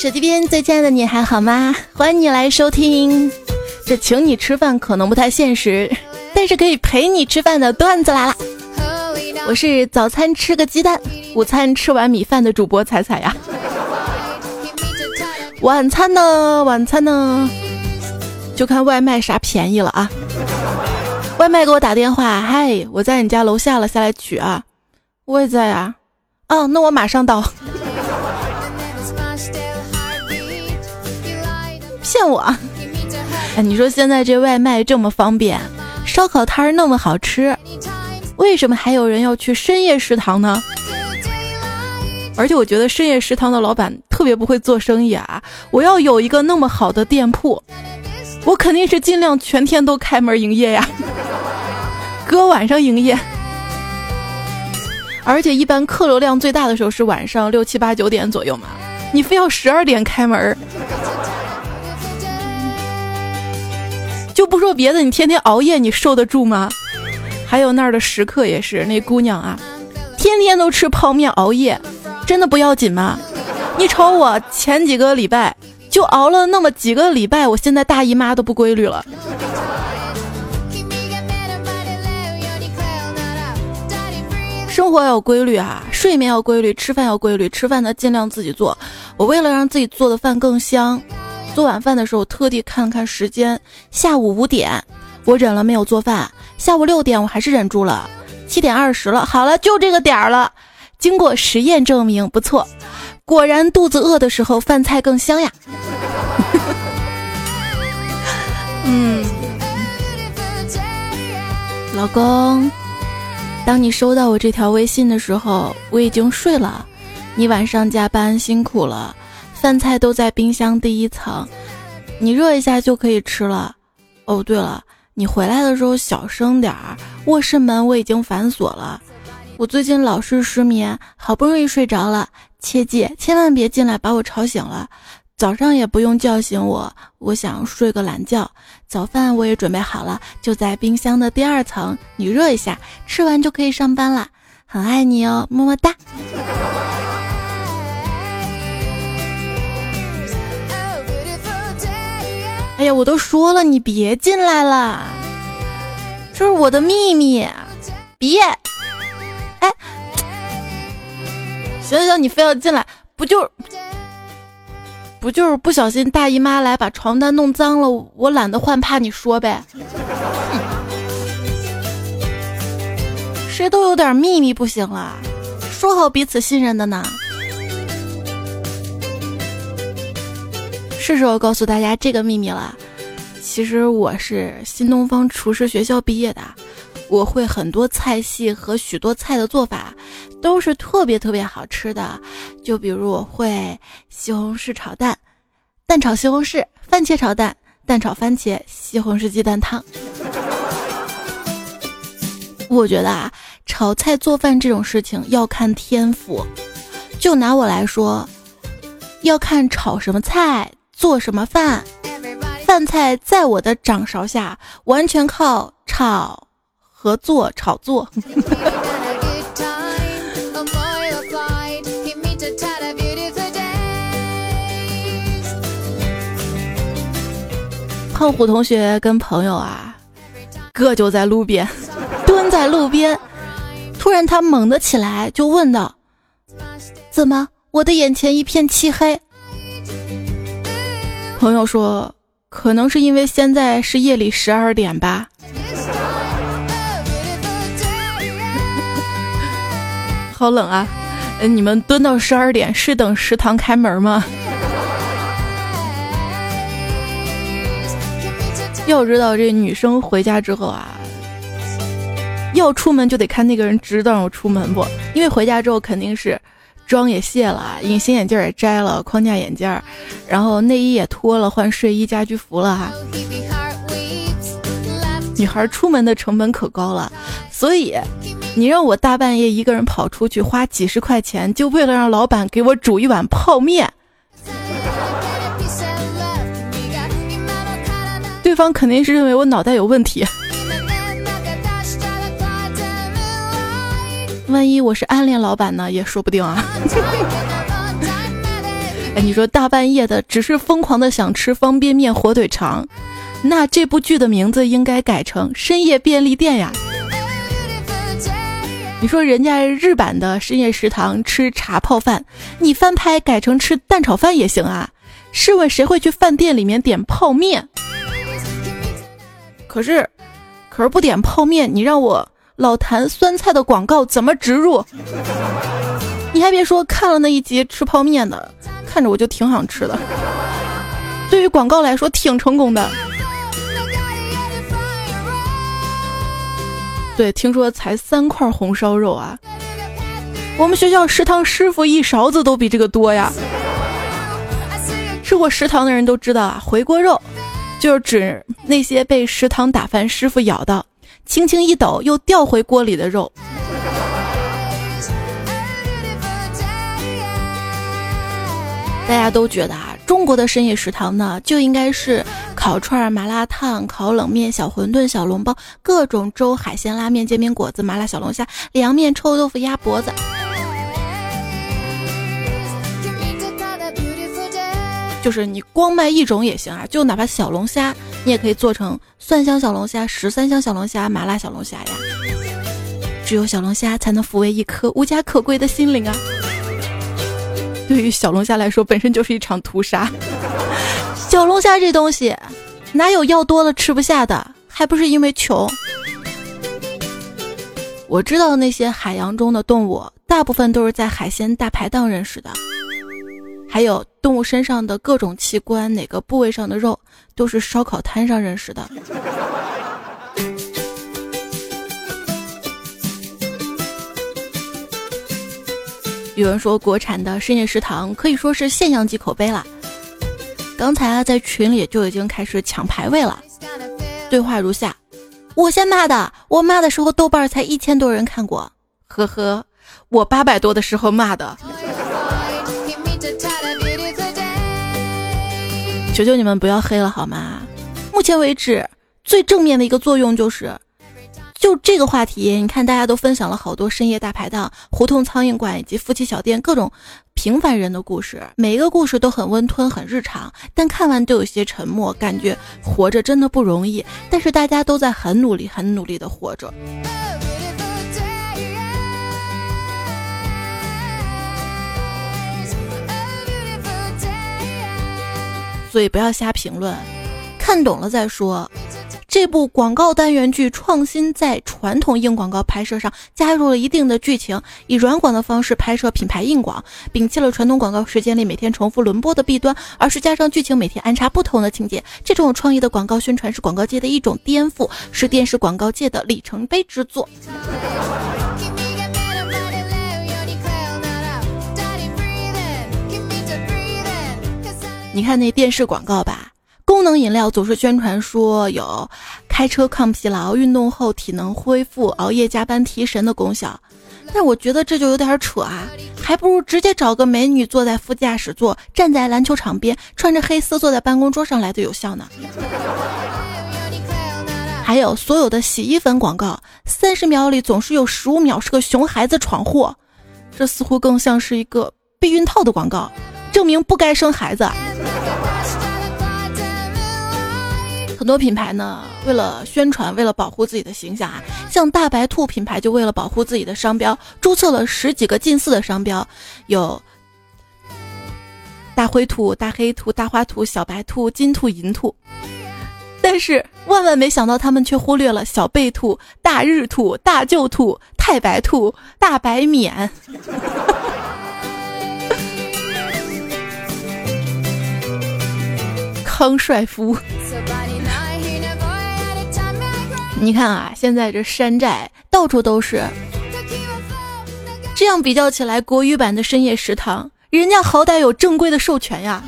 手机边最亲爱的你还好吗？欢迎你来收听。这请你吃饭可能不太现实，但是可以陪你吃饭的段子来了。我是早餐吃个鸡蛋，午餐吃完米饭的主播彩彩呀。晚餐呢？晚餐呢？就看外卖啥便宜了啊！外卖给我打电话，嗨，我在你家楼下了，下来取啊。我也在啊。哦，那我马上到。骗我！哎，你说现在这外卖这么方便，烧烤摊儿那么好吃，为什么还有人要去深夜食堂呢？而且我觉得深夜食堂的老板特别不会做生意啊！我要有一个那么好的店铺，我肯定是尽量全天都开门营业呀，哥晚上营业。而且一般客流量最大的时候是晚上六七八九点左右嘛，你非要十二点开门，就不说别的，你天天熬夜你受得住吗？还有那儿的食客也是，那姑娘啊，天天都吃泡面熬夜。真的不要紧吗？你瞅我前几个礼拜就熬了那么几个礼拜，我现在大姨妈都不规律了。生活要规律啊，睡眠要规律，吃饭要规律，吃饭呢尽量自己做。我为了让自己做的饭更香，做晚饭的时候特地看了看时间，下午五点我忍了没有做饭，下午六点我还是忍住了，七点二十了，好了就这个点儿了。经过实验证明，不错，果然肚子饿的时候饭菜更香呀。嗯，老公，当你收到我这条微信的时候，我已经睡了。你晚上加班辛苦了，饭菜都在冰箱第一层，你热一下就可以吃了。哦，对了，你回来的时候小声点儿，卧室门我已经反锁了。我最近老是失眠，好不容易睡着了，切记千万别进来把我吵醒了。早上也不用叫醒我，我想睡个懒觉。早饭我也准备好了，就在冰箱的第二层，你热一下，吃完就可以上班了。很爱你哦，么么哒。哎呀，我都说了，你别进来了，这是我的秘密，别。哎，行行，你非要进来，不就不就是不小心大姨妈来把床单弄脏了，我懒得换，怕你说呗。谁都有点秘密不行啊，说好彼此信任的呢。是时候告诉大家这个秘密了，其实我是新东方厨师学校毕业的。我会很多菜系和许多菜的做法，都是特别特别好吃的。就比如我会西红柿炒蛋、蛋炒西红柿、番茄炒蛋、蛋炒番茄、西红柿鸡蛋汤。我觉得啊，炒菜做饭这种事情要看天赋。就拿我来说，要看炒什么菜、做什么饭。饭菜在我的掌勺下，完全靠炒。和做炒作，胖虎同学跟朋友啊，哥就在路边 蹲在路边，突然他猛地起来，就问道：“怎么，我的眼前一片漆黑？”朋友说：“可能是因为现在是夜里十二点吧。”好冷啊！你们蹲到十二点是等食堂开门吗？要知道这女生回家之后啊，要出门就得看那个人值得让我出门不？因为回家之后肯定是妆也卸了，隐形眼镜也摘了，框架眼镜，然后内衣也脱了，换睡衣家居服了哈。女孩出门的成本可高了，所以。你让我大半夜一个人跑出去花几十块钱，就为了让老板给我煮一碗泡面？对方肯定是认为我脑袋有问题。万一我是暗恋老板呢，也说不定啊。哎，你说大半夜的只是疯狂的想吃方便面、火腿肠，那这部剧的名字应该改成《深夜便利店》呀。你说人家日版的深夜食堂吃茶泡饭，你翻拍改成吃蛋炒饭也行啊。试问谁会去饭店里面点泡面？可是，可是不点泡面，你让我老坛酸菜的广告怎么植入？你还别说，看了那一集吃泡面的，看着我就挺想吃的。对于广告来说，挺成功的。对，听说才三块红烧肉啊！我们学校食堂师傅一勺子都比这个多呀。吃过食堂的人都知道啊，回锅肉就是指那些被食堂打饭师傅咬到，轻轻一抖又掉回锅里的肉。大家都觉得啊，中国的深夜食堂呢，就应该是烤串、麻辣烫、烤冷面、小馄饨、小笼包、各种粥、海鲜拉面、煎饼果子、麻辣小龙虾、凉面、臭豆腐、鸭脖子。就是你光卖一种也行啊，就哪怕小龙虾，你也可以做成蒜香小龙虾、十三香小龙虾、麻辣小龙虾呀。只有小龙虾才能抚慰一颗无家可归的心灵啊！对于小龙虾来说，本身就是一场屠杀。小龙虾这东西，哪有要多了吃不下的？还不是因为穷。我知道那些海洋中的动物，大部分都是在海鲜大排档认识的。还有动物身上的各种器官，哪个部位上的肉，都是烧烤摊上认识的。有人说，国产的深夜食堂可以说是现象级口碑了。刚才啊，在群里就已经开始抢排位了。对话如下：我先骂的，我骂的时候豆瓣才一千多人看过，呵呵，我八百多的时候骂的。求求你们不要黑了好吗？目前为止最正面的一个作用就是，就这个话题，你看大家都分享了好多深夜大排档、胡同苍蝇馆以及夫妻小店各种平凡人的故事，每一个故事都很温吞、很日常，但看完都有些沉默，感觉活着真的不容易。但是大家都在很努力、很努力的活着。所以不要瞎评论，看懂了再说。这部广告单元剧创新在传统硬广告拍摄上加入了一定的剧情，以软广的方式拍摄品牌硬广，摒弃了传统广告时间里每天重复轮播的弊端，而是加上剧情每天安插不同的情节。这种创意的广告宣传是广告界的一种颠覆，是电视广告界的里程碑之作。你看那电视广告吧，功能饮料总是宣传说有开车抗疲劳、运动后体能恢复、熬夜加班提神的功效，但我觉得这就有点扯啊，还不如直接找个美女坐在副驾驶座，站在篮球场边，穿着黑丝坐在办公桌上来的有效呢。还有所有的洗衣粉广告，三十秒里总是有十五秒是个熊孩子闯祸，这似乎更像是一个避孕套的广告。证明不该生孩子。很多品牌呢，为了宣传，为了保护自己的形象啊，像大白兔品牌就为了保护自己的商标，注册了十几个近似的商标，有大灰兔、大黑兔、大花兔、小白兔、金兔、银兔。但是万万没想到，他们却忽略了小贝兔、大日兔、大旧兔、太白兔、大白免。康帅夫，你看啊，现在这山寨到处都是。这样比较起来，国语版的深夜食堂，人家好歹有正规的授权呀。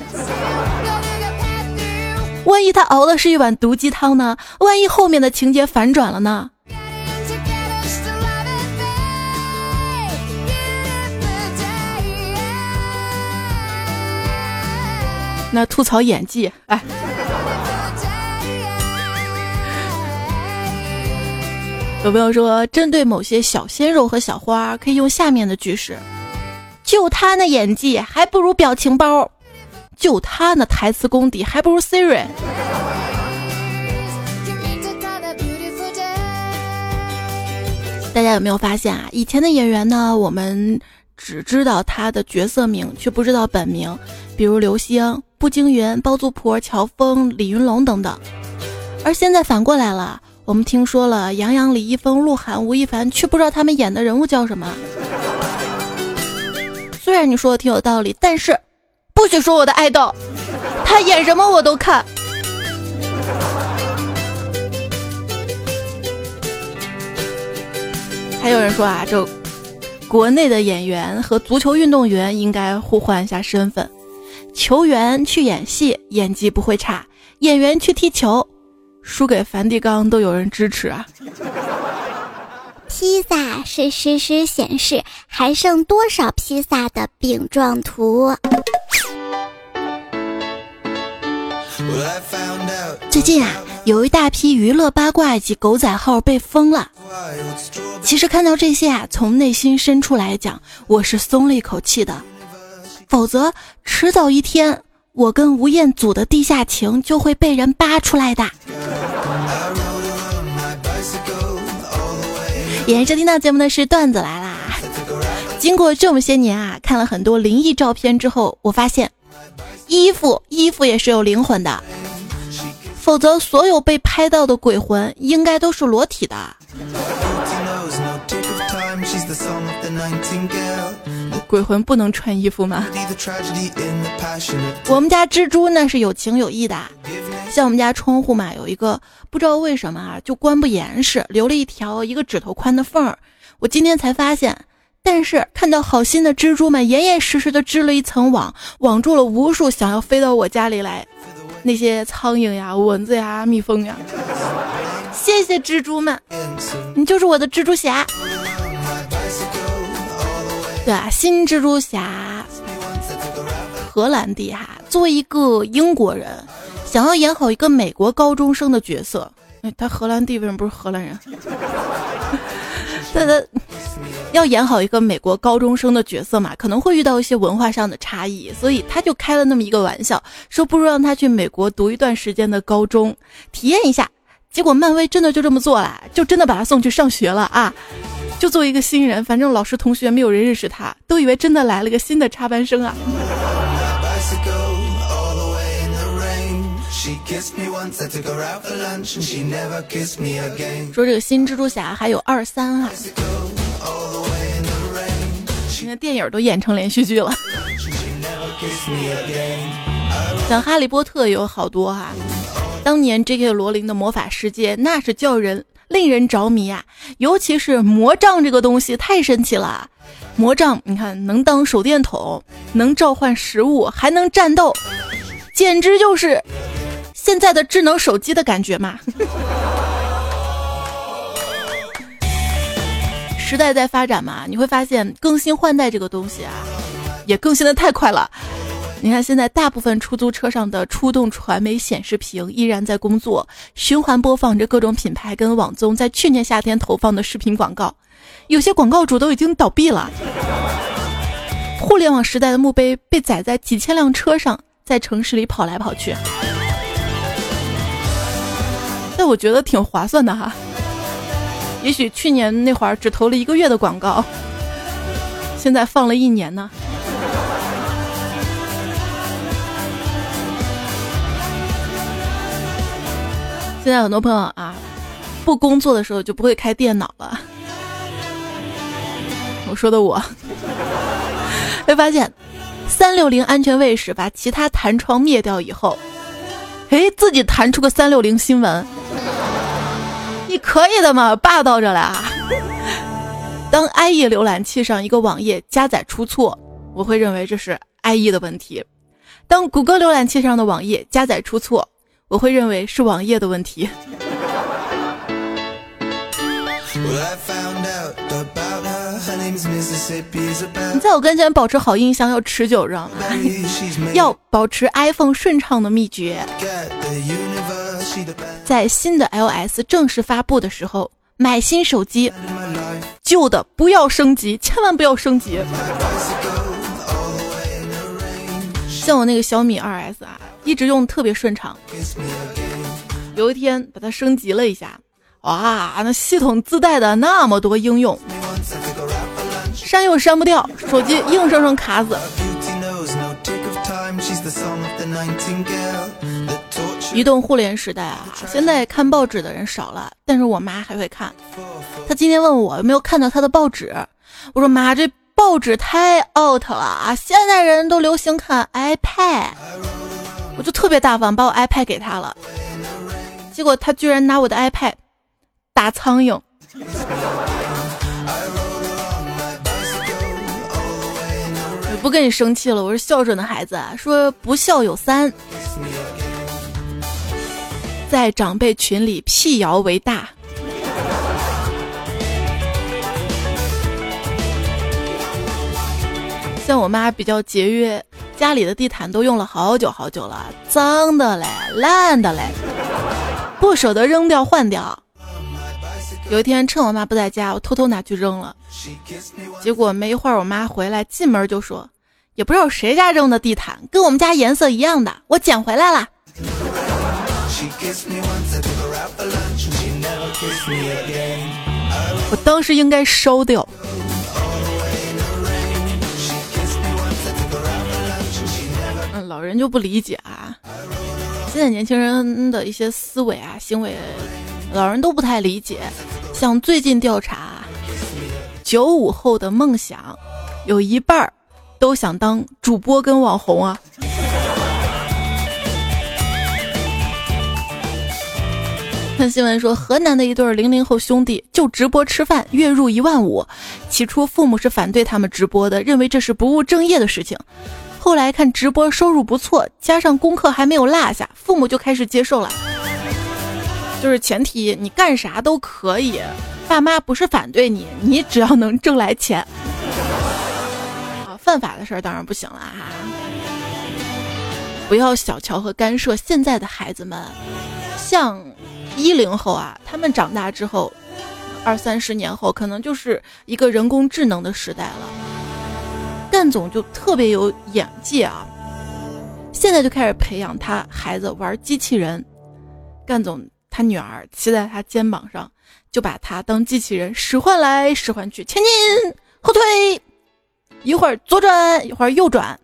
万一他熬的是一碗毒鸡汤呢？万一后面的情节反转了呢？那吐槽演技，哎，有朋友说，针对某些小鲜肉和小花，可以用下面的句式：就他那演技，还不如表情包。就他那台词功底，还不如 Siri。大家有没有发现啊？以前的演员呢，我们只知道他的角色名，却不知道本名，比如刘星、步惊云、包租婆、乔峰、李云龙等等。而现在反过来了，我们听说了杨洋、李易峰、鹿晗、吴亦凡，却不知道他们演的人物叫什么。虽然你说的挺有道理，但是不许说我的爱豆，他演什么我都看。还有人说啊，这国内的演员和足球运动员应该互换一下身份，球员去演戏，演技不会差；演员去踢球，输给梵蒂冈都有人支持啊。披萨是实时显示还剩多少披萨的饼状图。最近啊，有一大批娱乐八卦以及狗仔号被封了。其实看到这些啊，从内心深处来讲，我是松了一口气的。否则，迟早一天，我跟吴彦祖的地下情就会被人扒出来的。演收听到节目的是段子来啦。经过这么些年啊，看了很多灵异照片之后，我发现，衣服衣服也是有灵魂的。否则，所有被拍到的鬼魂应该都是裸体的。鬼魂不能穿衣服吗？我们家蜘蛛那是有情有义的，像我们家窗户嘛，有一个不知道为什么啊，就关不严实，留了一条一个指头宽的缝儿。我今天才发现，但是看到好心的蜘蛛们严严实实的织了一层网，网住了无数想要飞到我家里来。那些苍蝇呀、蚊子呀、蜜蜂呀，谢谢蜘蛛们，你就是我的蜘蛛侠。对啊，新蜘蛛侠，荷兰弟哈，作为一个英国人，想要演好一个美国高中生的角色，哎，他荷兰弟为什么不是荷兰人？他他。要演好一个美国高中生的角色嘛，可能会遇到一些文化上的差异，所以他就开了那么一个玩笑，说不如让他去美国读一段时间的高中，体验一下。结果漫威真的就这么做了，就真的把他送去上学了啊！就作为一个新人，反正老师同学没有人认识他，都以为真的来了个新的插班生啊。说这个新蜘蛛侠还有二三啊。那电影都演成连续剧了，像《哈利波特》有好多哈。当年 J.K. 罗琳的魔法世界那是叫人令人着迷啊，尤其是魔杖这个东西太神奇了。魔杖你看能当手电筒，能召唤食物，还能战斗，简直就是现在的智能手机的感觉嘛。时代在发展嘛，你会发现更新换代这个东西啊，也更新的太快了。你看现在大部分出租车上的出动传媒显示屏依然在工作，循环播放着各种品牌跟网综在去年夏天投放的视频广告，有些广告主都已经倒闭了。互联网时代的墓碑被载在几千辆车上，在城市里跑来跑去。但我觉得挺划算的哈。也许去年那会儿只投了一个月的广告，现在放了一年呢。现在很多朋友啊，不工作的时候就不会开电脑了。我说的我，会发现三六零安全卫士把其他弹窗灭掉以后，哎，自己弹出个三六零新闻。你可以的嘛，霸道着来。当 IE 浏览器上一个网页加载出错，我会认为这是 IE 的问题；当谷歌浏览器上的网页加载出错，我会认为是网页的问题。你在我跟前保持好印象要持久，知道吗？要保持 iPhone 顺畅的秘诀。在新的 iOS 正式发布的时候，买新手机，旧的不要升级，千万不要升级。像我那个小米二 S 啊，一直用特别顺畅。有一天把它升级了一下，哇，那系统自带的那么多应用，删又删不掉，手机硬生生卡死。移动互联时代啊，现在看报纸的人少了，但是我妈还会看。她今天问我有没有看到她的报纸，我说妈，这报纸太 out 了啊！现在人都流行看 iPad，我就特别大方，把我 iPad 给他了。结果他居然拿我的 iPad 打苍蝇。不跟你生气了，我是孝顺的孩子。说不孝有三，在长辈群里辟谣为大。像我妈比较节约，家里的地毯都用了好久好久了，脏的嘞，烂的嘞，不舍得扔掉换掉。有一天趁我妈不在家，我偷偷拿去扔了，结果没一会儿我妈回来，进门就说。也不知道谁家扔的地毯，跟我们家颜色一样的，我捡回来了。我当时应该烧掉。老人就不理解啊。现在年轻人的一些思维啊、行为，老人都不太理解。像最近调查，九五后的梦想有一半儿。都想当主播跟网红啊！看新闻说，河南的一对零零后兄弟就直播吃饭，月入一万五。起初父母是反对他们直播的，认为这是不务正业的事情。后来看直播收入不错，加上功课还没有落下，父母就开始接受了。就是前提你干啥都可以，爸妈不是反对你，你只要能挣来钱。啊犯法的事儿当然不行了哈！不要小瞧和干涉现在的孩子们，像一零后啊，他们长大之后，二三十年后可能就是一个人工智能的时代了。干总就特别有眼界啊，现在就开始培养他孩子玩机器人。干总他女儿骑在他肩膀上，就把他当机器人使唤来使唤去，前进后退。一会儿左转，一会儿右转，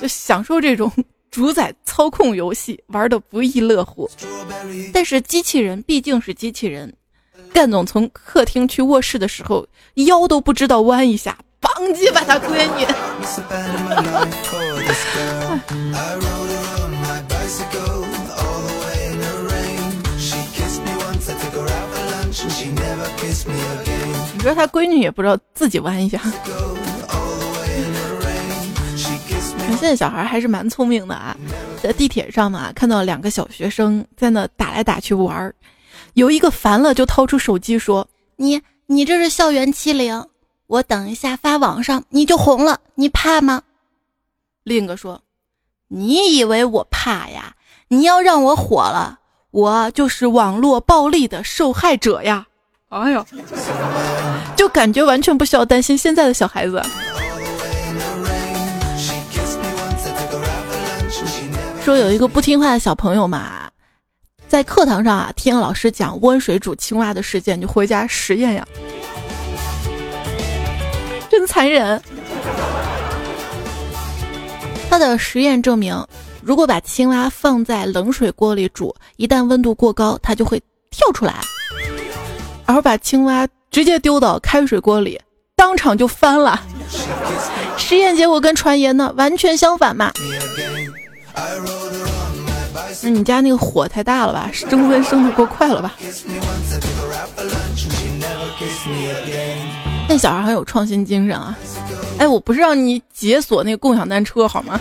就享受这种主宰操控游戏，玩的不亦乐乎。但是机器人毕竟是机器人，干总从客厅去卧室的时候，腰都不知道弯一下，邦击把他闺女。你说他闺女也不知道自己弯一下。现在小孩还是蛮聪明的啊，在地铁上嘛，看到两个小学生在那打来打去玩儿，有一个烦了就掏出手机说：“你你这是校园欺凌，我等一下发网上你就红了，你怕吗？”另一个说：“你以为我怕呀？你要让我火了，我就是网络暴力的受害者呀！”哎呦，就感觉完全不需要担心现在的小孩子。说有一个不听话的小朋友嘛，在课堂上啊听老师讲温水煮青蛙的事件，就回家实验呀，真残忍。他的实验证明，如果把青蛙放在冷水锅里煮，一旦温度过高，它就会跳出来；而把青蛙直接丢到开水锅里，当场就翻了。实验结果跟传言呢完全相反嘛。那你家那个火太大了吧？升温升的过快了吧？那小孩很有创新精神啊！哎，我不是让你解锁那个共享单车好吗？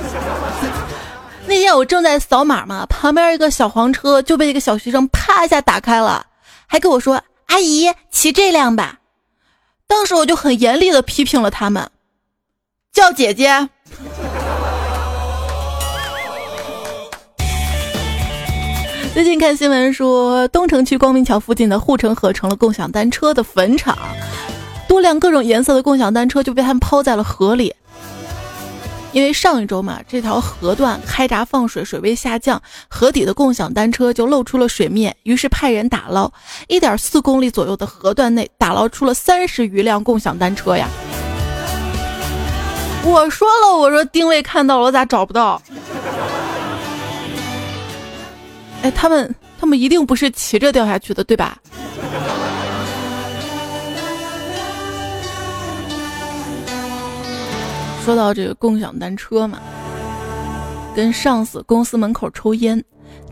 那天我正在扫码嘛，旁边一个小黄车就被一个小学生啪一下打开了，还跟我说：“阿姨，骑这辆吧。”当时我就很严厉的批评了他们，叫姐姐。最近看新闻说，东城区光明桥附近的护城河成了共享单车的坟场，多辆各种颜色的共享单车就被他们抛在了河里。因为上一周嘛，这条河段开闸放水，水位下降，河底的共享单车就露出了水面，于是派人打捞。一点四公里左右的河段内，打捞出了三十余辆共享单车呀！我说了，我说定位看到了，我咋找不到？哎，他们他们一定不是骑着掉下去的，对吧？说到这个共享单车嘛，跟上司公司门口抽烟，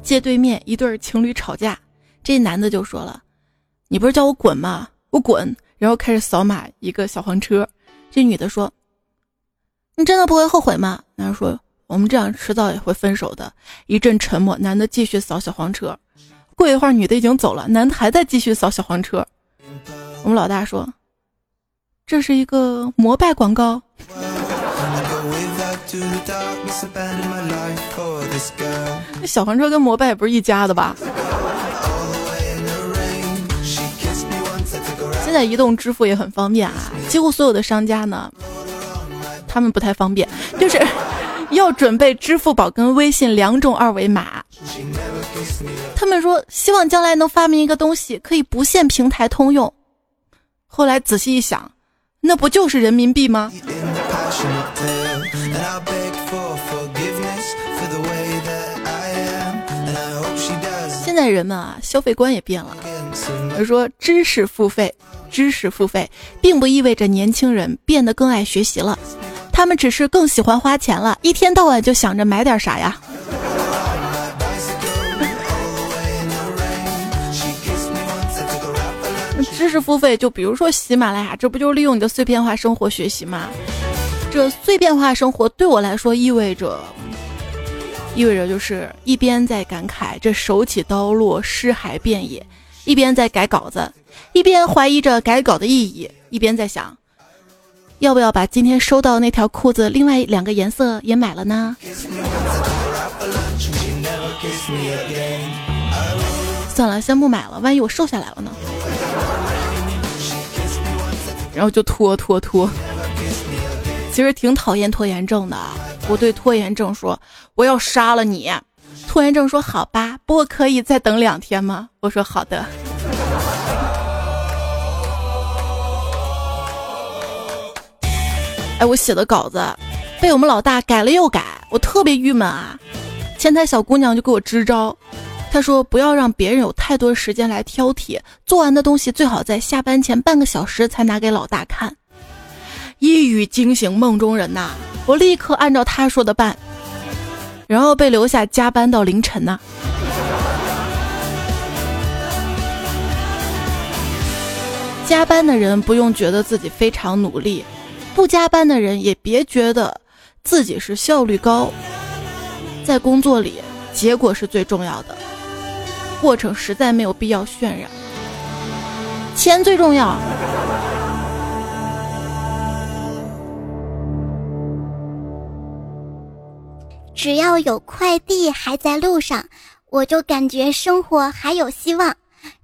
街对面一对情侣吵架，这男的就说了：“你不是叫我滚吗？我滚。”然后开始扫码一个小黄车。这女的说：“你真的不会后悔吗？”男的说：“我们这样迟早也会分手的。”一阵沉默，男的继续扫小黄车。过一会儿，女的已经走了，男的还在继续扫小黄车。我们老大说：“这是一个摩拜广告。” 那小黄车跟摩拜也不是一家的吧？现在移动支付也很方便啊，几乎所有的商家呢，他们不太方便，就是 要准备支付宝跟微信两种二维码。他们说希望将来能发明一个东西，可以不限平台通用。后来仔细一想，那不就是人民币吗？人们啊，消费观也变了。他说，知识付费，知识付费，并不意味着年轻人变得更爱学习了，他们只是更喜欢花钱了，一天到晚就想着买点啥呀。知识付费，就比如说喜马拉雅，这不就是利用你的碎片化生活学习吗？这碎片化生活对我来说意味着，意味着就是一边在感慨这手起刀落、尸骸遍野，一边在改稿子，一边怀疑着改稿的意义，一边在想，要不要把今天收到那条裤子另外两个颜色也买了呢？算了，先不买了，万一我瘦下来了呢？然后就拖拖拖，其实挺讨厌拖延症的。我对拖延症说：“我要杀了你。”拖延症说：“好吧，不过可以再等两天吗？”我说：“好的。”哎，我写的稿子被我们老大改了又改，我特别郁闷啊！前台小姑娘就给我支招。她说：“不要让别人有太多时间来挑剔，做完的东西最好在下班前半个小时才拿给老大看。”一语惊醒梦中人呐！我立刻按照他说的办，然后被留下加班到凌晨呐。加班的人不用觉得自己非常努力，不加班的人也别觉得自己是效率高，在工作里，结果是最重要的。过程实在没有必要渲染，钱最重要。只要有快递还在路上，我就感觉生活还有希望；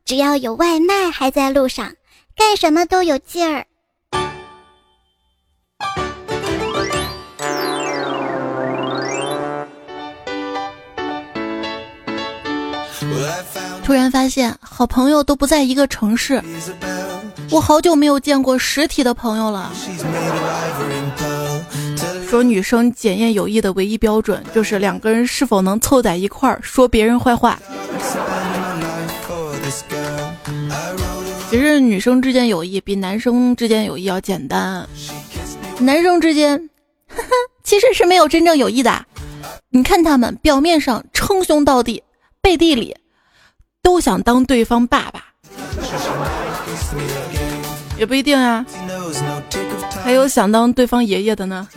只要有外卖还在路上，干什么都有劲儿。突然发现好朋友都不在一个城市，我好久没有见过实体的朋友了。说女生检验友谊的唯一标准就是两个人是否能凑在一块儿说别人坏话。其实女生之间友谊比男生之间友谊要简单，男生之间其实是没有真正友谊的。你看他们表面上称兄道弟，背地里。都想当对方爸爸，也不一定啊。还有想当对方爷爷的呢。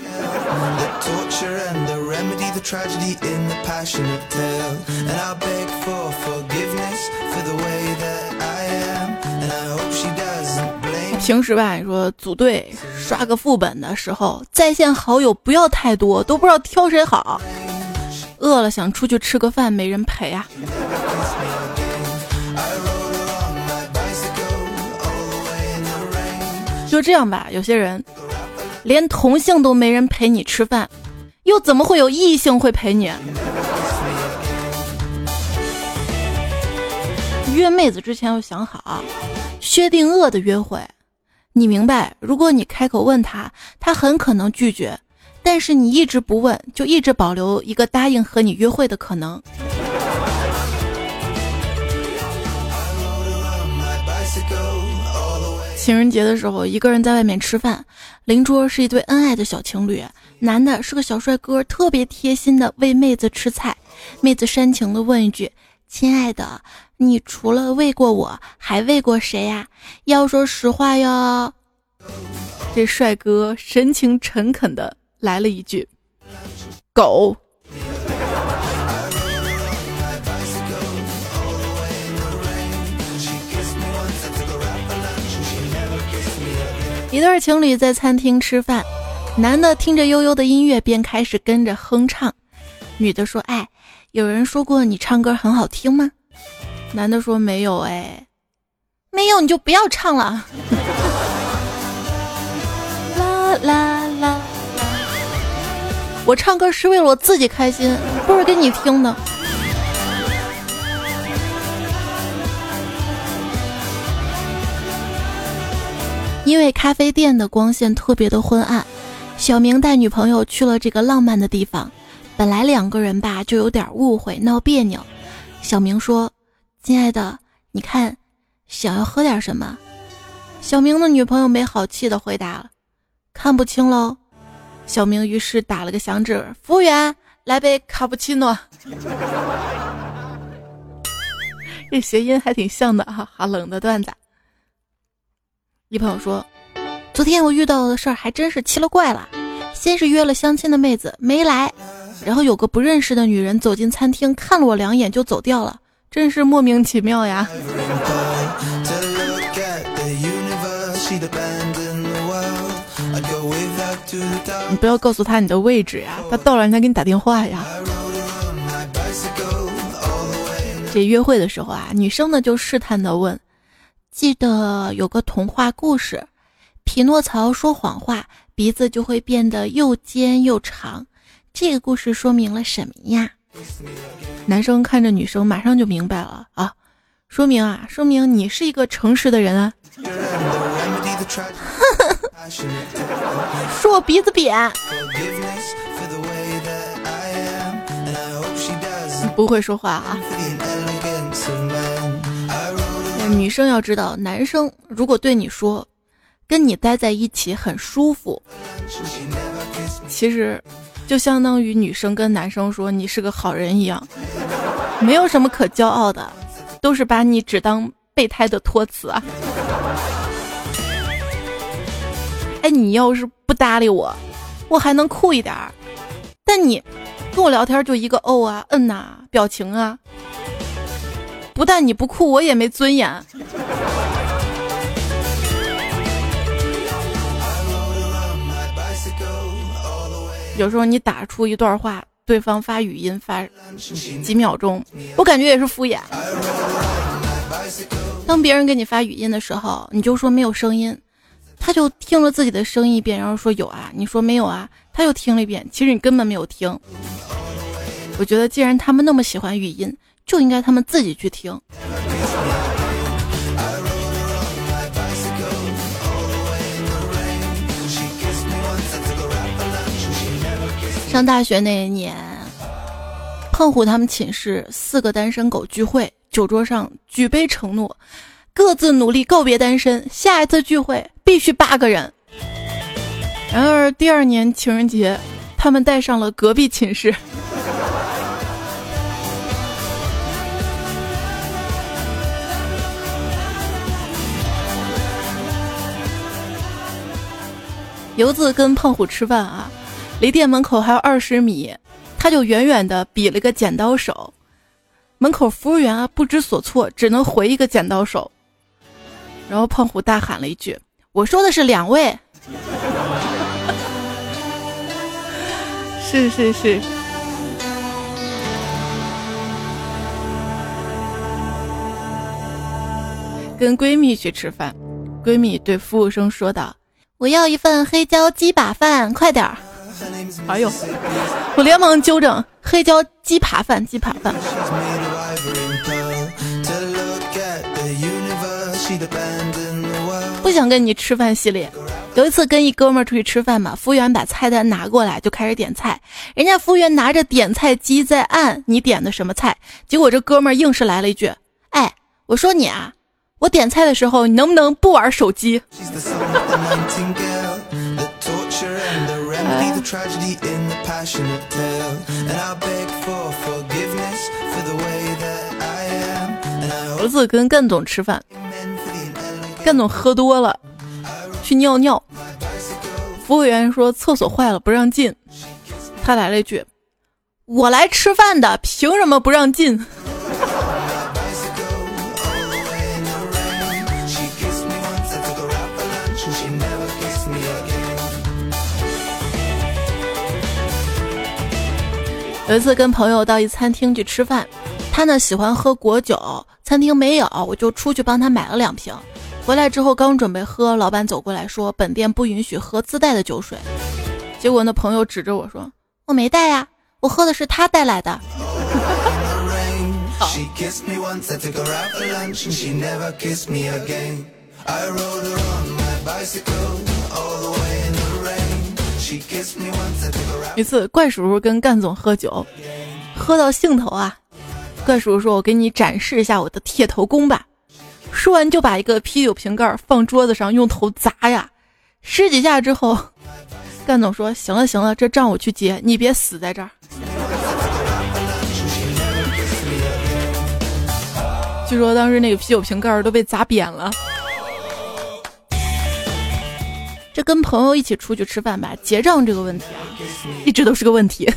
平时吧，你说组队刷个副本的时候，在线好友不要太多，都不知道挑谁好。饿了想出去吃个饭，没人陪啊。就这样吧，有些人连同性都没人陪你吃饭，又怎么会有异性会陪你？约妹子之前要想好，薛定谔的约会，你明白？如果你开口问他，他很可能拒绝；但是你一直不问，就一直保留一个答应和你约会的可能。情人节的时候，一个人在外面吃饭，邻桌是一对恩爱的小情侣，男的是个小帅哥，特别贴心的喂妹子吃菜，妹子煽情的问一句：“亲爱的。”你除了喂过我，还喂过谁呀？要说实话哟。这帅哥神情诚恳的来了一句：“狗。”一对情侣在餐厅吃饭，男的听着悠悠的音乐，便开始跟着哼唱。女的说：“哎，有人说过你唱歌很好听吗？”男的说没有哎，没有你就不要唱了。啦啦啦！我唱歌是为了我自己开心，不是给你听的。因为咖啡店的光线特别的昏暗，小明带女朋友去了这个浪漫的地方。本来两个人吧就有点误会，闹别扭。小明说。亲爱的，你看，想要喝点什么？小明的女朋友没好气的回答：“看不清喽。”小明于是打了个响指：“服务员，来杯卡布奇诺。”这谐音还挺像的哈，好冷的段子。一朋友说：“昨天我遇到的事儿还真是奇了怪了。先是约了相亲的妹子没来，然后有个不认识的女人走进餐厅，看了我两眼就走掉了。”真是莫名其妙呀！你不要告诉他你的位置呀，他到了人家给你打电话呀。这约会的时候啊，女生呢就试探的问：“记得有个童话故事，匹诺曹说谎话，鼻子就会变得又尖又长，这个故事说明了什么呀？”男生看着女生，马上就明白了啊，说明啊，说明你是一个诚实的人啊。说我鼻子扁，不会说话啊。女生要知道，男生如果对你说，跟你待在一起很舒服，其实。就相当于女生跟男生说你是个好人一样，没有什么可骄傲的，都是把你只当备胎的托词啊。哎，你要是不搭理我，我还能酷一点儿，但你跟我聊天就一个哦啊、嗯呐、表情啊，不但你不酷，我也没尊严。有时候你打出一段话，对方发语音发几秒钟，我感觉也是敷衍。当别人给你发语音的时候，你就说没有声音，他就听了自己的声音一遍，然后说有啊，你说没有啊，他又听了一遍，其实你根本没有听。我觉得既然他们那么喜欢语音，就应该他们自己去听。上大学那一年，胖虎他们寝室四个单身狗聚会，酒桌上举杯承诺，各自努力告别单身，下一次聚会必须八个人。然而第二年情人节，他们带上了隔壁寝室。游子跟胖虎吃饭啊。离店门口还有二十米，他就远远的比了个剪刀手，门口服务员啊不知所措，只能回一个剪刀手。然后胖虎大喊了一句：“我说的是两位。”是是是。跟闺蜜去吃饭，闺蜜对服务生说道：“我要一份黑椒鸡把饭，快点儿。”哎呦，我连忙纠正，黑椒鸡扒饭，鸡扒饭。不想跟你吃饭系列。有一次跟一哥们儿出去吃饭嘛，服务员把菜单拿过来就开始点菜，人家服务员拿着点菜机在按你点的什么菜，结果这哥们儿硬是来了一句：“哎，我说你啊，我点菜的时候你能不能不玩手机？”儿子跟干总吃饭。干总喝多了，去尿尿。服务员说厕所坏了不让进，他来了一句：“我来吃饭的，凭什么不让进？”有一次跟朋友到一餐厅去吃饭，他呢喜欢喝果酒，餐厅没有，我就出去帮他买了两瓶。回来之后刚准备喝，老板走过来说：“本店不允许喝自带的酒水。”结果那朋友指着我说：“我没带呀，我喝的是他带来的。”一次，怪叔叔跟干总喝酒，喝到兴头啊，怪叔叔说：“我给你展示一下我的铁头功吧。”说完就把一个啤酒瓶盖放桌子上，用头砸呀，十几下之后，干总说：“行了行了，这账我去结，你别死在这儿。”据说当时那个啤酒瓶盖都被砸扁了。这跟朋友一起出去吃饭吧，结账这个问题啊，一直都是个问题。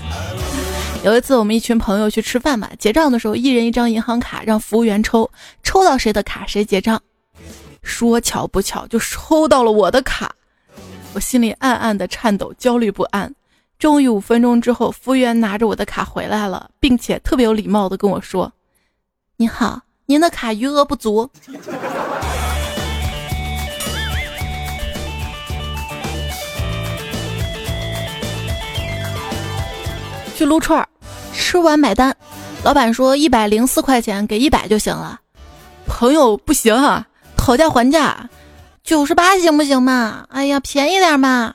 有一次，我们一群朋友去吃饭嘛，结账的时候，一人一张银行卡，让服务员抽，抽到谁的卡谁结账。说巧不巧，就抽到了我的卡，我心里暗暗的颤抖，焦虑不安。终于五分钟之后，服务员拿着我的卡回来了，并且特别有礼貌的跟我说：“您好，您的卡余额不足。”去撸串儿，吃完买单，老板说一百零四块钱，给一百就行了。朋友不行啊，讨价还价，九十八行不行嘛？哎呀，便宜点嘛！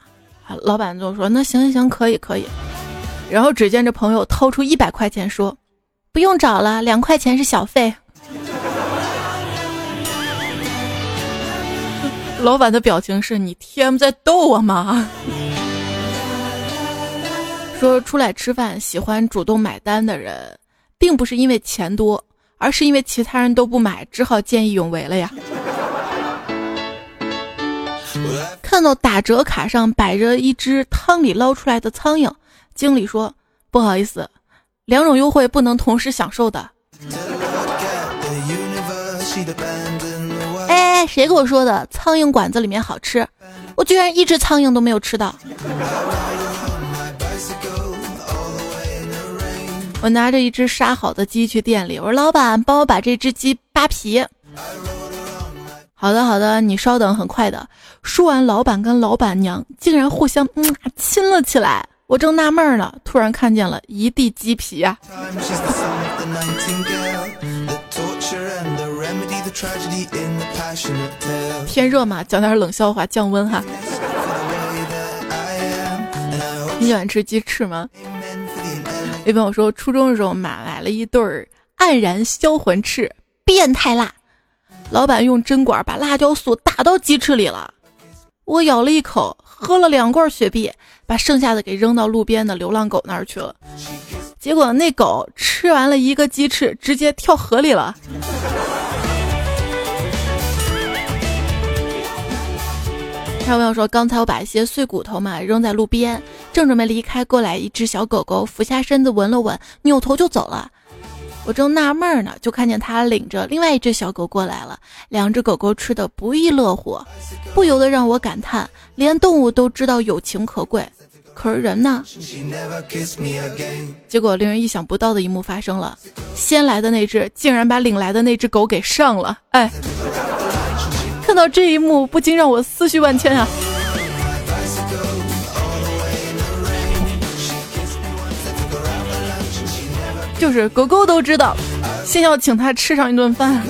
老板就说那行行行，可以可以。然后只见这朋友掏出一百块钱说，不用找了，两块钱是小费。老板的表情是你 TM 在逗我吗？说出来吃饭喜欢主动买单的人，并不是因为钱多，而是因为其他人都不买，只好见义勇为了呀。看到打折卡上摆着一只汤里捞出来的苍蝇，经理说：“不好意思，两种优惠不能同时享受的。”哎，谁给我说的？苍蝇馆子里面好吃，我居然一只苍蝇都没有吃到。我拿着一只杀好的鸡去店里，我说：“老板，帮我把这只鸡扒皮。”好的，好的，你稍等，很快的。说完，老板跟老板娘竟然互相嗯亲了起来。我正纳闷呢，突然看见了一地鸡皮啊！天热嘛，讲点冷笑话降温哈。你喜欢吃鸡翅吗？一朋友说，初中的时候买买了一对儿黯然销魂翅，变态辣。老板用针管把辣椒素打到鸡翅里了，我咬了一口，喝了两罐雪碧，把剩下的给扔到路边的流浪狗那儿去了。结果那狗吃完了一个鸡翅，直接跳河里了。有朋友说，刚才我把一些碎骨头嘛扔在路边，正准备离开，过来一只小狗狗，俯下身子闻了闻，扭头就走了。我正纳闷呢，就看见他领着另外一只小狗过来了，两只狗狗吃的不亦乐乎，不由得让我感叹，连动物都知道友情可贵，可是人呢？结果令人意想不到的一幕发生了，先来的那只竟然把领来的那只狗给上了，哎。看到这一幕不禁让我思绪万千啊，就是狗狗都知道，先要请它吃上一顿饭。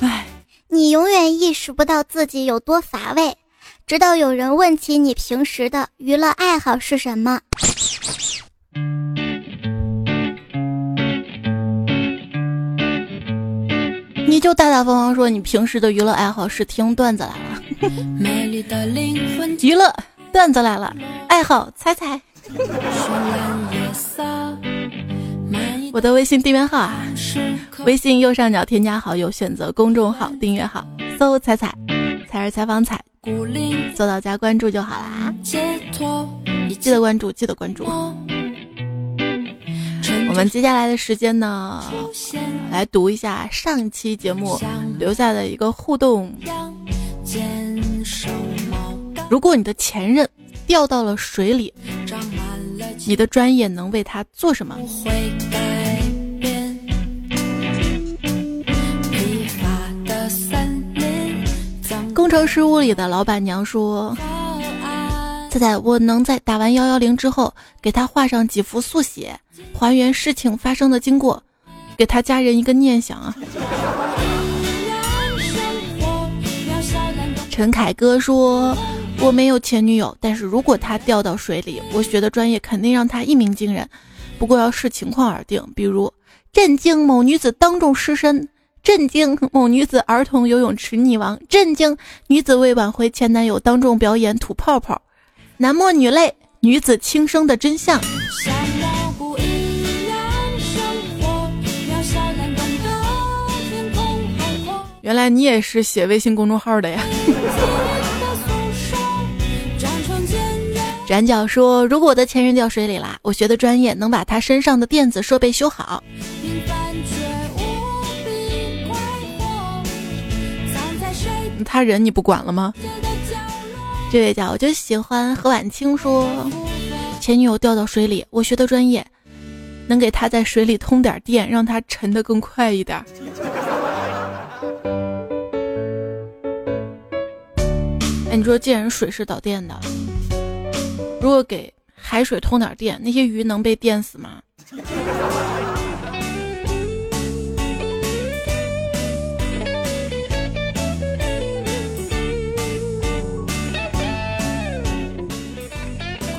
哎，你永远意识不到自己有多乏味，直到有人问起你平时的娱乐爱好是什么。你就大大方方说，你平时的娱乐爱好是听段子来了。娱乐段子来了，爱好猜猜。我的微信订阅号啊，微信右上角添加好友，选择公众号订阅号，搜“彩彩”，彩是采访彩，做到加关注就好啦。记得关注，记得关注。我们接下来的时间呢，来读一下上期节目留下的一个互动。如果你的前任掉到了水里，你的专业能为他做什么？工程师屋里的老板娘说：“在，我能在打完幺幺零之后给他画上几幅速写，还原事情发生的经过，给他家人一个念想啊。”陈凯歌说：“我没有前女友，但是如果她掉到水里，我学的专业肯定让她一鸣惊人。不过要视情况而定，比如震惊某女子当众失身，震惊某女子儿童游泳池溺亡，震惊女子为挽回前男友当众表演吐泡泡，男默女泪，女子轻生的真相。”原来你也是写微信公众号的呀！展角说：“如果我的前任掉水里啦，我学的专业能把他身上的电子设备修好。”他人你不管了吗？这位叫我就喜欢何婉清说：“前女友掉到水里，我学的专业能给她在水里通点电，让她沉得更快一点。”哎你说，既然水是导电的，如果给海水通点电，那些鱼能被电死吗？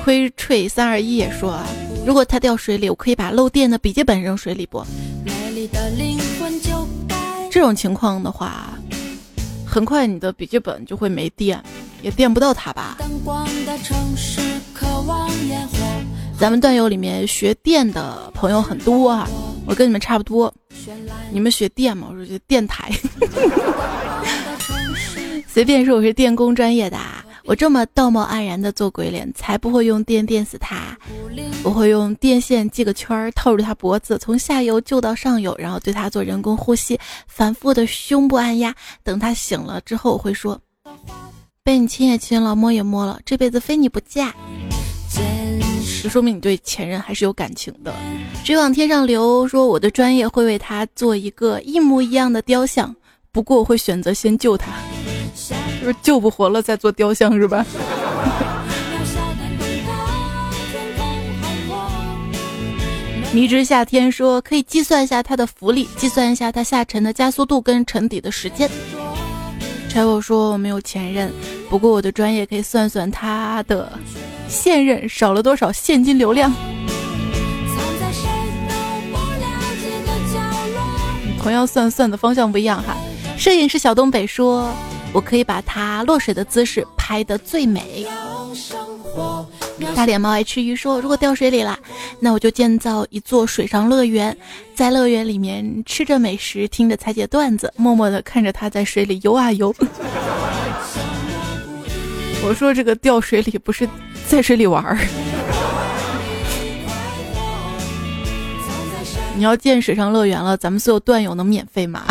亏吹三二一也说啊，如果它掉水里，我可以把漏电的笔记本扔水里不？这种情况的话，很快你的笔记本就会没电。也电不到它吧？咱们段友里面学电的朋友很多啊，我跟你们差不多。你们学电吗？我说就电台。随便说我是电工专业的，我这么道貌岸然的做鬼脸，才不会用电电死他。我会用电线系个圈儿，套住他脖子，从下游救到上游，然后对他做人工呼吸，反复的胸部按压。等他醒了之后，我会说。被你亲也亲了，摸也摸了，这辈子非你不嫁，就说明你对前任还是有感情的。追往天上流说，我的专业会为他做一个一模一样的雕像，不过我会选择先救他，就是救不活了再做雕像是吧？迷之夏天说，可以计算一下它的浮力，计算一下它下沉的加速度跟沉底的时间。柴火说：“我没有前任，不过我的专业可以算算他的现任少了多少现金流量。”同样算算的方向不一样哈。摄影师小东北说：“我可以把他落水的姿势拍得最美。”大脸猫爱吃鱼说：“如果掉水里了，那我就建造一座水上乐园，在乐园里面吃着美食，听着彩姐段子，默默的看着他在水里游啊游。”我说这个掉水里不是在水里玩儿。你要建水上乐园了，咱们所有段友能免费吗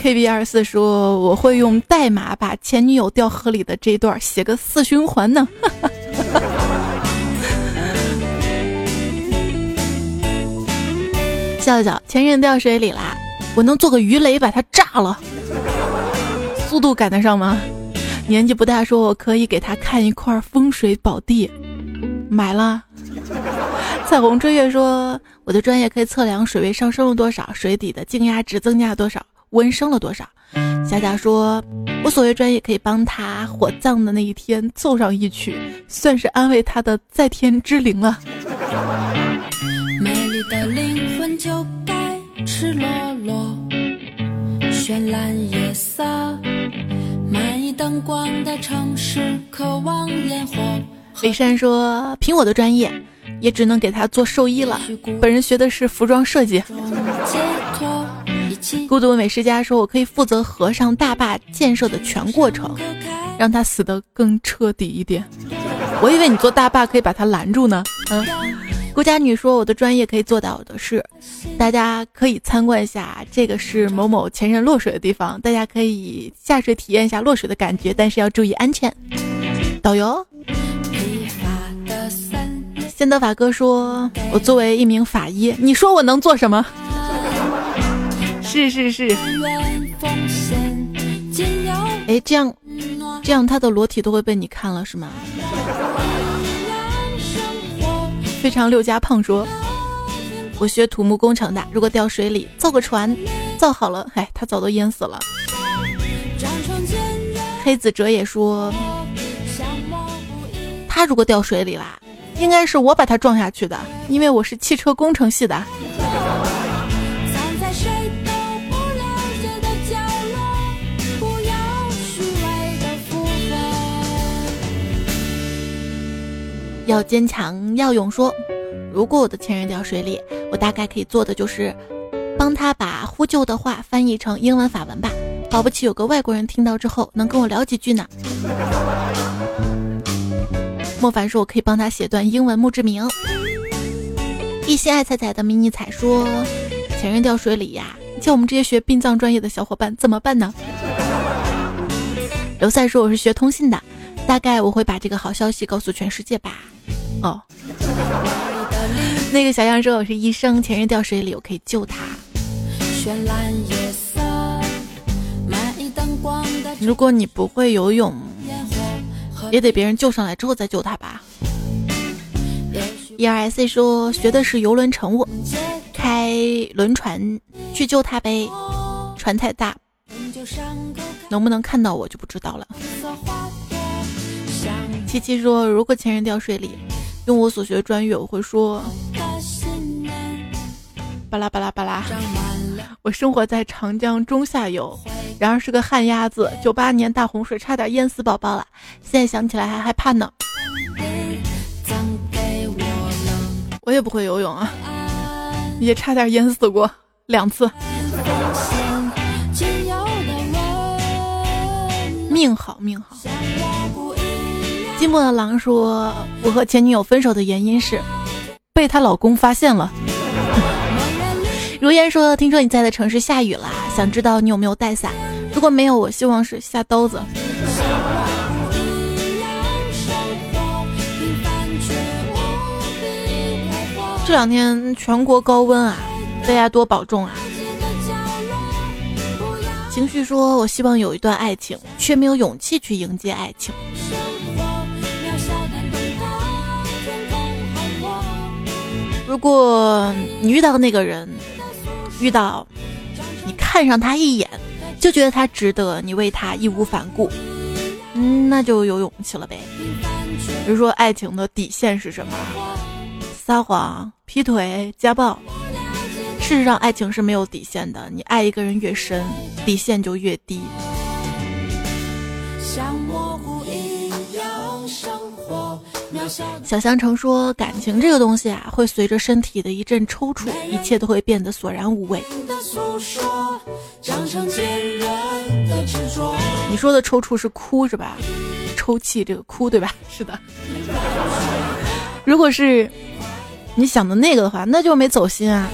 ？K B 二四说：“我会用代码把前女友掉河里的这一段写个四循环呢。”笑笑，前任掉水里啦，我能做个鱼雷把它炸了，速度赶得上吗？年纪不大，说我可以给他看一块风水宝地，买了。彩虹追月说：“我的专业可以测量水位上升了多少，水底的静压值增加了多少，温升了多少。”佳佳说：“我所谓专业可以帮他火葬的那一天奏上一曲，算是安慰他的在天之灵了。”美丽的灵魂就该赤裸裸，绚烂夜色，满意灯光的城市，渴望烟火。李珊说：“凭我的专业。”也只能给他做兽医了。本人学的是服装设计。孤独美食家说：“我可以负责和尚大坝建设的全过程，让他死得更彻底一点。”我以为你做大坝可以把他拦住呢。嗯，顾家女说：“我的专业可以做到的是，大家可以参观一下，这个是某某前任落水的地方，大家可以下水体验一下落水的感觉，但是要注意安全。”导游。先德法哥说：“我作为一名法医，你说我能做什么？”是是是。哎，这样这样他的裸体都会被你看了是吗？非常六加胖说：“我学土木工程的，如果掉水里造个船，造好了，哎，他早都淹死了。”黑子哲也说：“他如果掉水里啦。”应该是我把他撞下去的，因为我是汽车工程系的。要坚强，要勇。说，如果我的前任掉水里，我大概可以做的就是帮他把呼救的话翻译成英文法文吧。保不齐有个外国人听到之后能跟我聊几句呢。莫凡说：“我可以帮他写段英文墓志铭。”一心爱彩彩的迷你彩说：“前任掉水里呀，叫我们这些学殡葬专业的小伙伴怎么办呢？”刘赛说：“我是学通信的，大概我会把这个好消息告诉全世界吧。”哦，那个小样说：“我是医生，前任掉水里，我可以救他。”如果你不会游泳。也得别人救上来之后再救他吧。E R S C 说学的是游轮乘务，开轮船去救他呗。船太大，能不能看到我就不知道了。七七说如果前任掉水里，用我所学专业我会说，巴拉巴拉巴拉。我生活在长江中下游，然而是个旱鸭子。九八年大洪水差点淹死宝宝了，现在想起来还害怕呢。我也不会游泳啊，也差点淹死过两次。命好命好。寂寞的狼说：“我和前女友分手的原因是被她老公发现了。”如烟说：“听说你在的城市下雨了，想知道你有没有带伞？如果没有，我希望是下刀子。”这两天全国高温啊，大家多保重啊！情绪说：“我希望有一段爱情，却没有勇气去迎接爱情。”如果你遇到那个人，遇到你看上他一眼，就觉得他值得你为他义无反顾，嗯，那就有勇气了呗。比如说爱情的底线是什么？撒谎、劈腿、家暴。事实上，爱情是没有底线的。你爱一个人越深，底线就越低。像我小香橙说：“感情这个东西啊，会随着身体的一阵抽搐，一切都会变得索然无味。”你说的抽搐是哭是吧？抽泣这个哭对吧？是的。如果是你想的那个的话，那就没走心啊。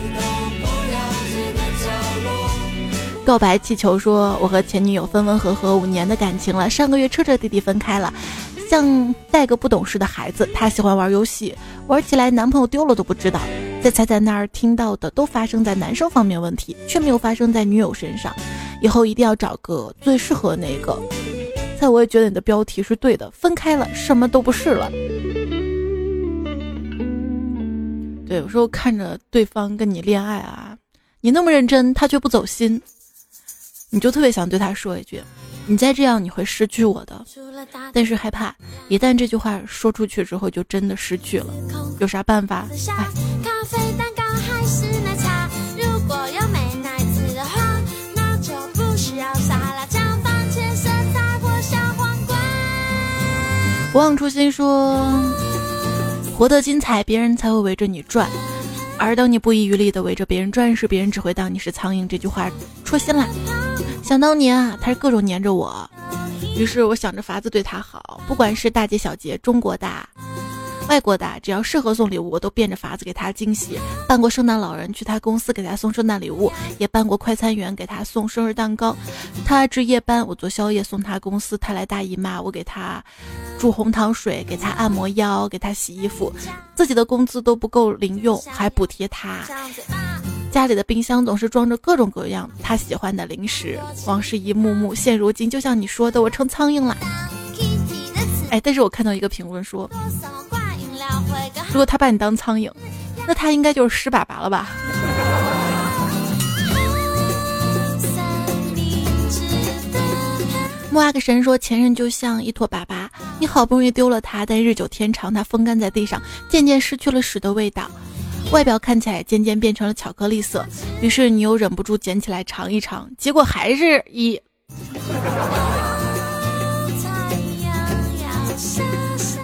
告白气球说：“我和前女友分分合合五年的感情了，上个月彻彻底底分开了。”像带个不懂事的孩子，他喜欢玩游戏，玩起来男朋友丢了都不知道。在彩彩那儿听到的都发生在男生方面问题，却没有发生在女友身上。以后一定要找个最适合那个。在我也觉得你的标题是对的，分开了什么都不是了。对，有时候看着对方跟你恋爱啊，你那么认真，他却不走心，你就特别想对他说一句：“你再这样，你会失去我的。”但是害怕，一旦这句话说出去之后，就真的失去了。有啥办法？哎。不忘初心说，活得精彩，别人才会围着你转；而当你不遗余力的围着别人转时，别人只会当你是苍蝇。这句话戳心了。想当年啊，他是各种黏着我，于是我想着法子对他好，不管是大节小节，中国大。外国的，只要适合送礼物，我都变着法子给他惊喜。扮过圣诞老人去他公司给他送圣诞礼物，也扮过快餐员给他送生日蛋糕。他值夜班，我做宵夜送他公司。他来大姨妈，我给他煮红糖水，给他按摩腰，给他洗衣服。自己的工资都不够零用，还补贴他。家里的冰箱总是装着各种各样他喜欢的零食。往事一幕幕，现如今就像你说的，我成苍蝇了。哎，但是我看到一个评论说。如果他把你当苍蝇，那他应该就是湿粑粑了吧？木阿克神说，前任就像一坨粑粑，你好不容易丢了它，但日久天长，它风干在地上，渐渐失去了屎的味道，外表看起来渐渐变成了巧克力色，于是你又忍不住捡起来尝一尝，结果还是一。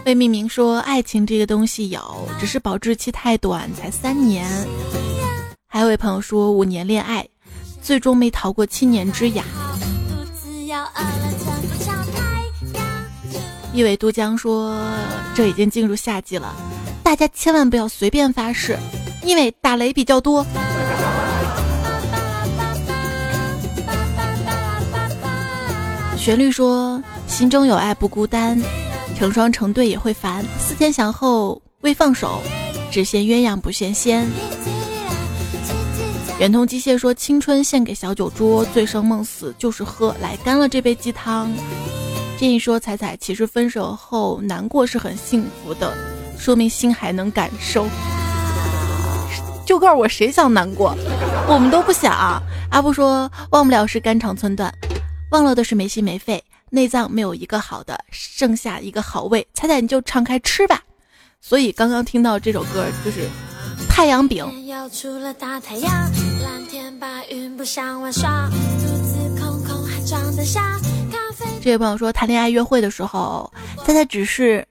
被命名说爱情这个东西有，只是保质期太短，才三年。还有位朋友说五年恋爱，最终没逃过七年之痒。一尾渡江说这已经进入夏季了，大家千万不要随便发誓，因为打雷比较多。旋律说心中有爱不孤单。成双成对也会烦，思前想后未放手，只羡鸳鸯不羡仙。圆通机械说：“青春献给小酒桌，醉生梦死就是喝，来干了这杯鸡汤。”建议说：“彩彩，其实分手后难过是很幸福的，说明心还能感受。”就告诉我谁想难过，我们都不想。阿布说：“忘不了是肝肠寸断，忘了的是没心没肺。”内脏没有一个好的，剩下一个好胃，彩彩你就敞开吃吧。所以刚刚听到这首歌就是太阳饼。这位朋友说谈恋爱约会的时候，彩彩只是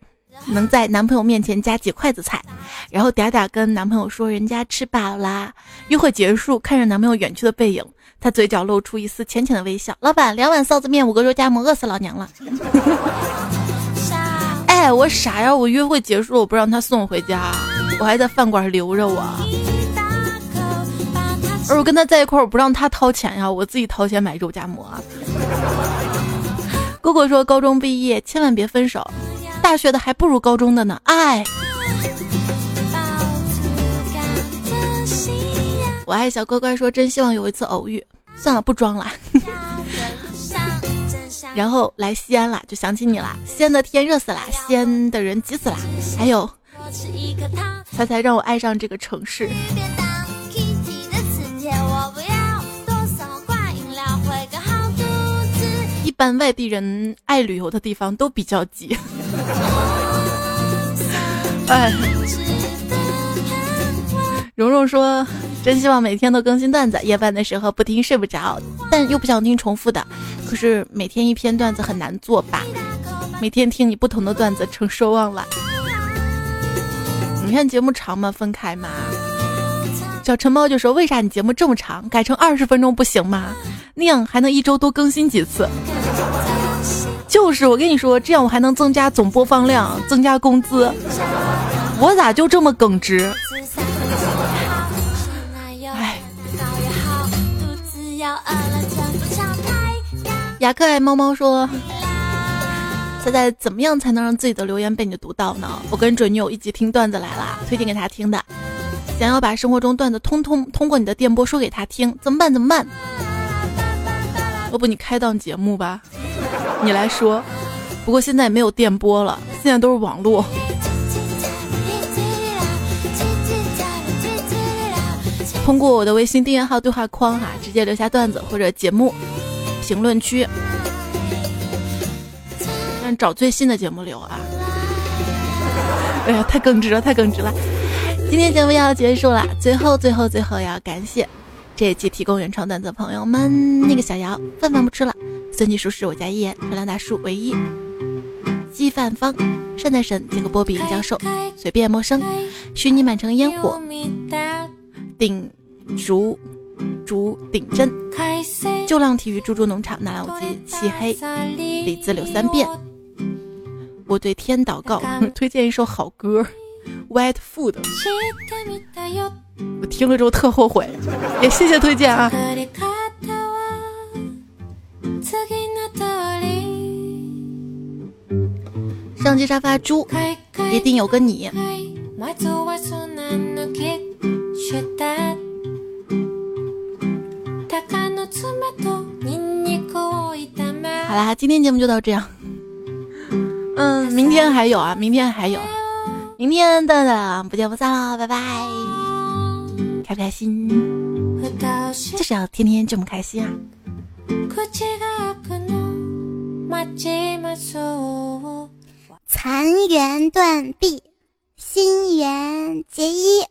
能在男朋友面前夹几筷子菜，然后嗲嗲跟男朋友说人家吃饱啦。约会结束，看着男朋友远去的背影。她嘴角露出一丝浅浅的微笑。老板，两碗臊子面，五个肉夹馍，饿死老娘了。哎，我傻呀！我约会结束，我不让他送我回家，我还在饭馆留着我。而我跟他在一块儿，我不让他掏钱呀，我自己掏钱买肉夹馍。哥哥说，高中毕业千万别分手，大学的还不如高中的呢。哎。我爱小乖乖说：“真希望有一次偶遇。”算了，不装了。然后来西安了，就想起你了。西安的天热死了，西安的人急死了。还有，猜猜让我爱上这个城市。一般外地人爱旅游的地方都比较急。哎。蓉蓉说：“真希望每天都更新段子，夜班的时候不听睡不着，但又不想听重复的。可是每天一篇段子很难做吧？每天听你不同的段子成奢望了。你看节目长吗？分开吗？”小陈猫就说：“为啥你节目这么长？改成二十分钟不行吗？那样还能一周多更新几次。”就是我跟你说，这样我还能增加总播放量，增加工资。我咋就这么耿直？哎雅克爱猫猫说：“现在怎么样才能让自己的留言被你读到呢？我跟准女友一起听段子来了，推荐给他听的。想要把生活中段子通通通过你的电波说给他听，怎么办？怎么办？要不你开档节目吧，你来说。不过现在没有电波了，现在都是网络。”通过我的微信订阅号对话框哈，直接留下段子或者节目评论区，但找最新的节目留啊。哎呀，太耿直了，太耿直了！今天节目要结束了，最后最后最后要感谢这一期提供原创段子的朋友们，那个小姚，饭饭不吃了，孙继书是我家一言，漂亮大叔唯一，鸡饭方，善财神，见个波比教授，随便陌生，虚拟满城烟火，顶竹竹顶针，旧浪体育猪猪农场，那两鸡漆黑，李子柳三变。我对天祷告，推荐一首好歌，《White Food》。我听了之后特后悔，也谢谢推荐啊。上期沙发猪，一定有个你。好啦，今天节目就到这样。嗯，明天还有啊，明天还有，明天的的不见不散了，拜拜！开不开心？就是要天天这么开心啊！残垣断壁，新垣结衣。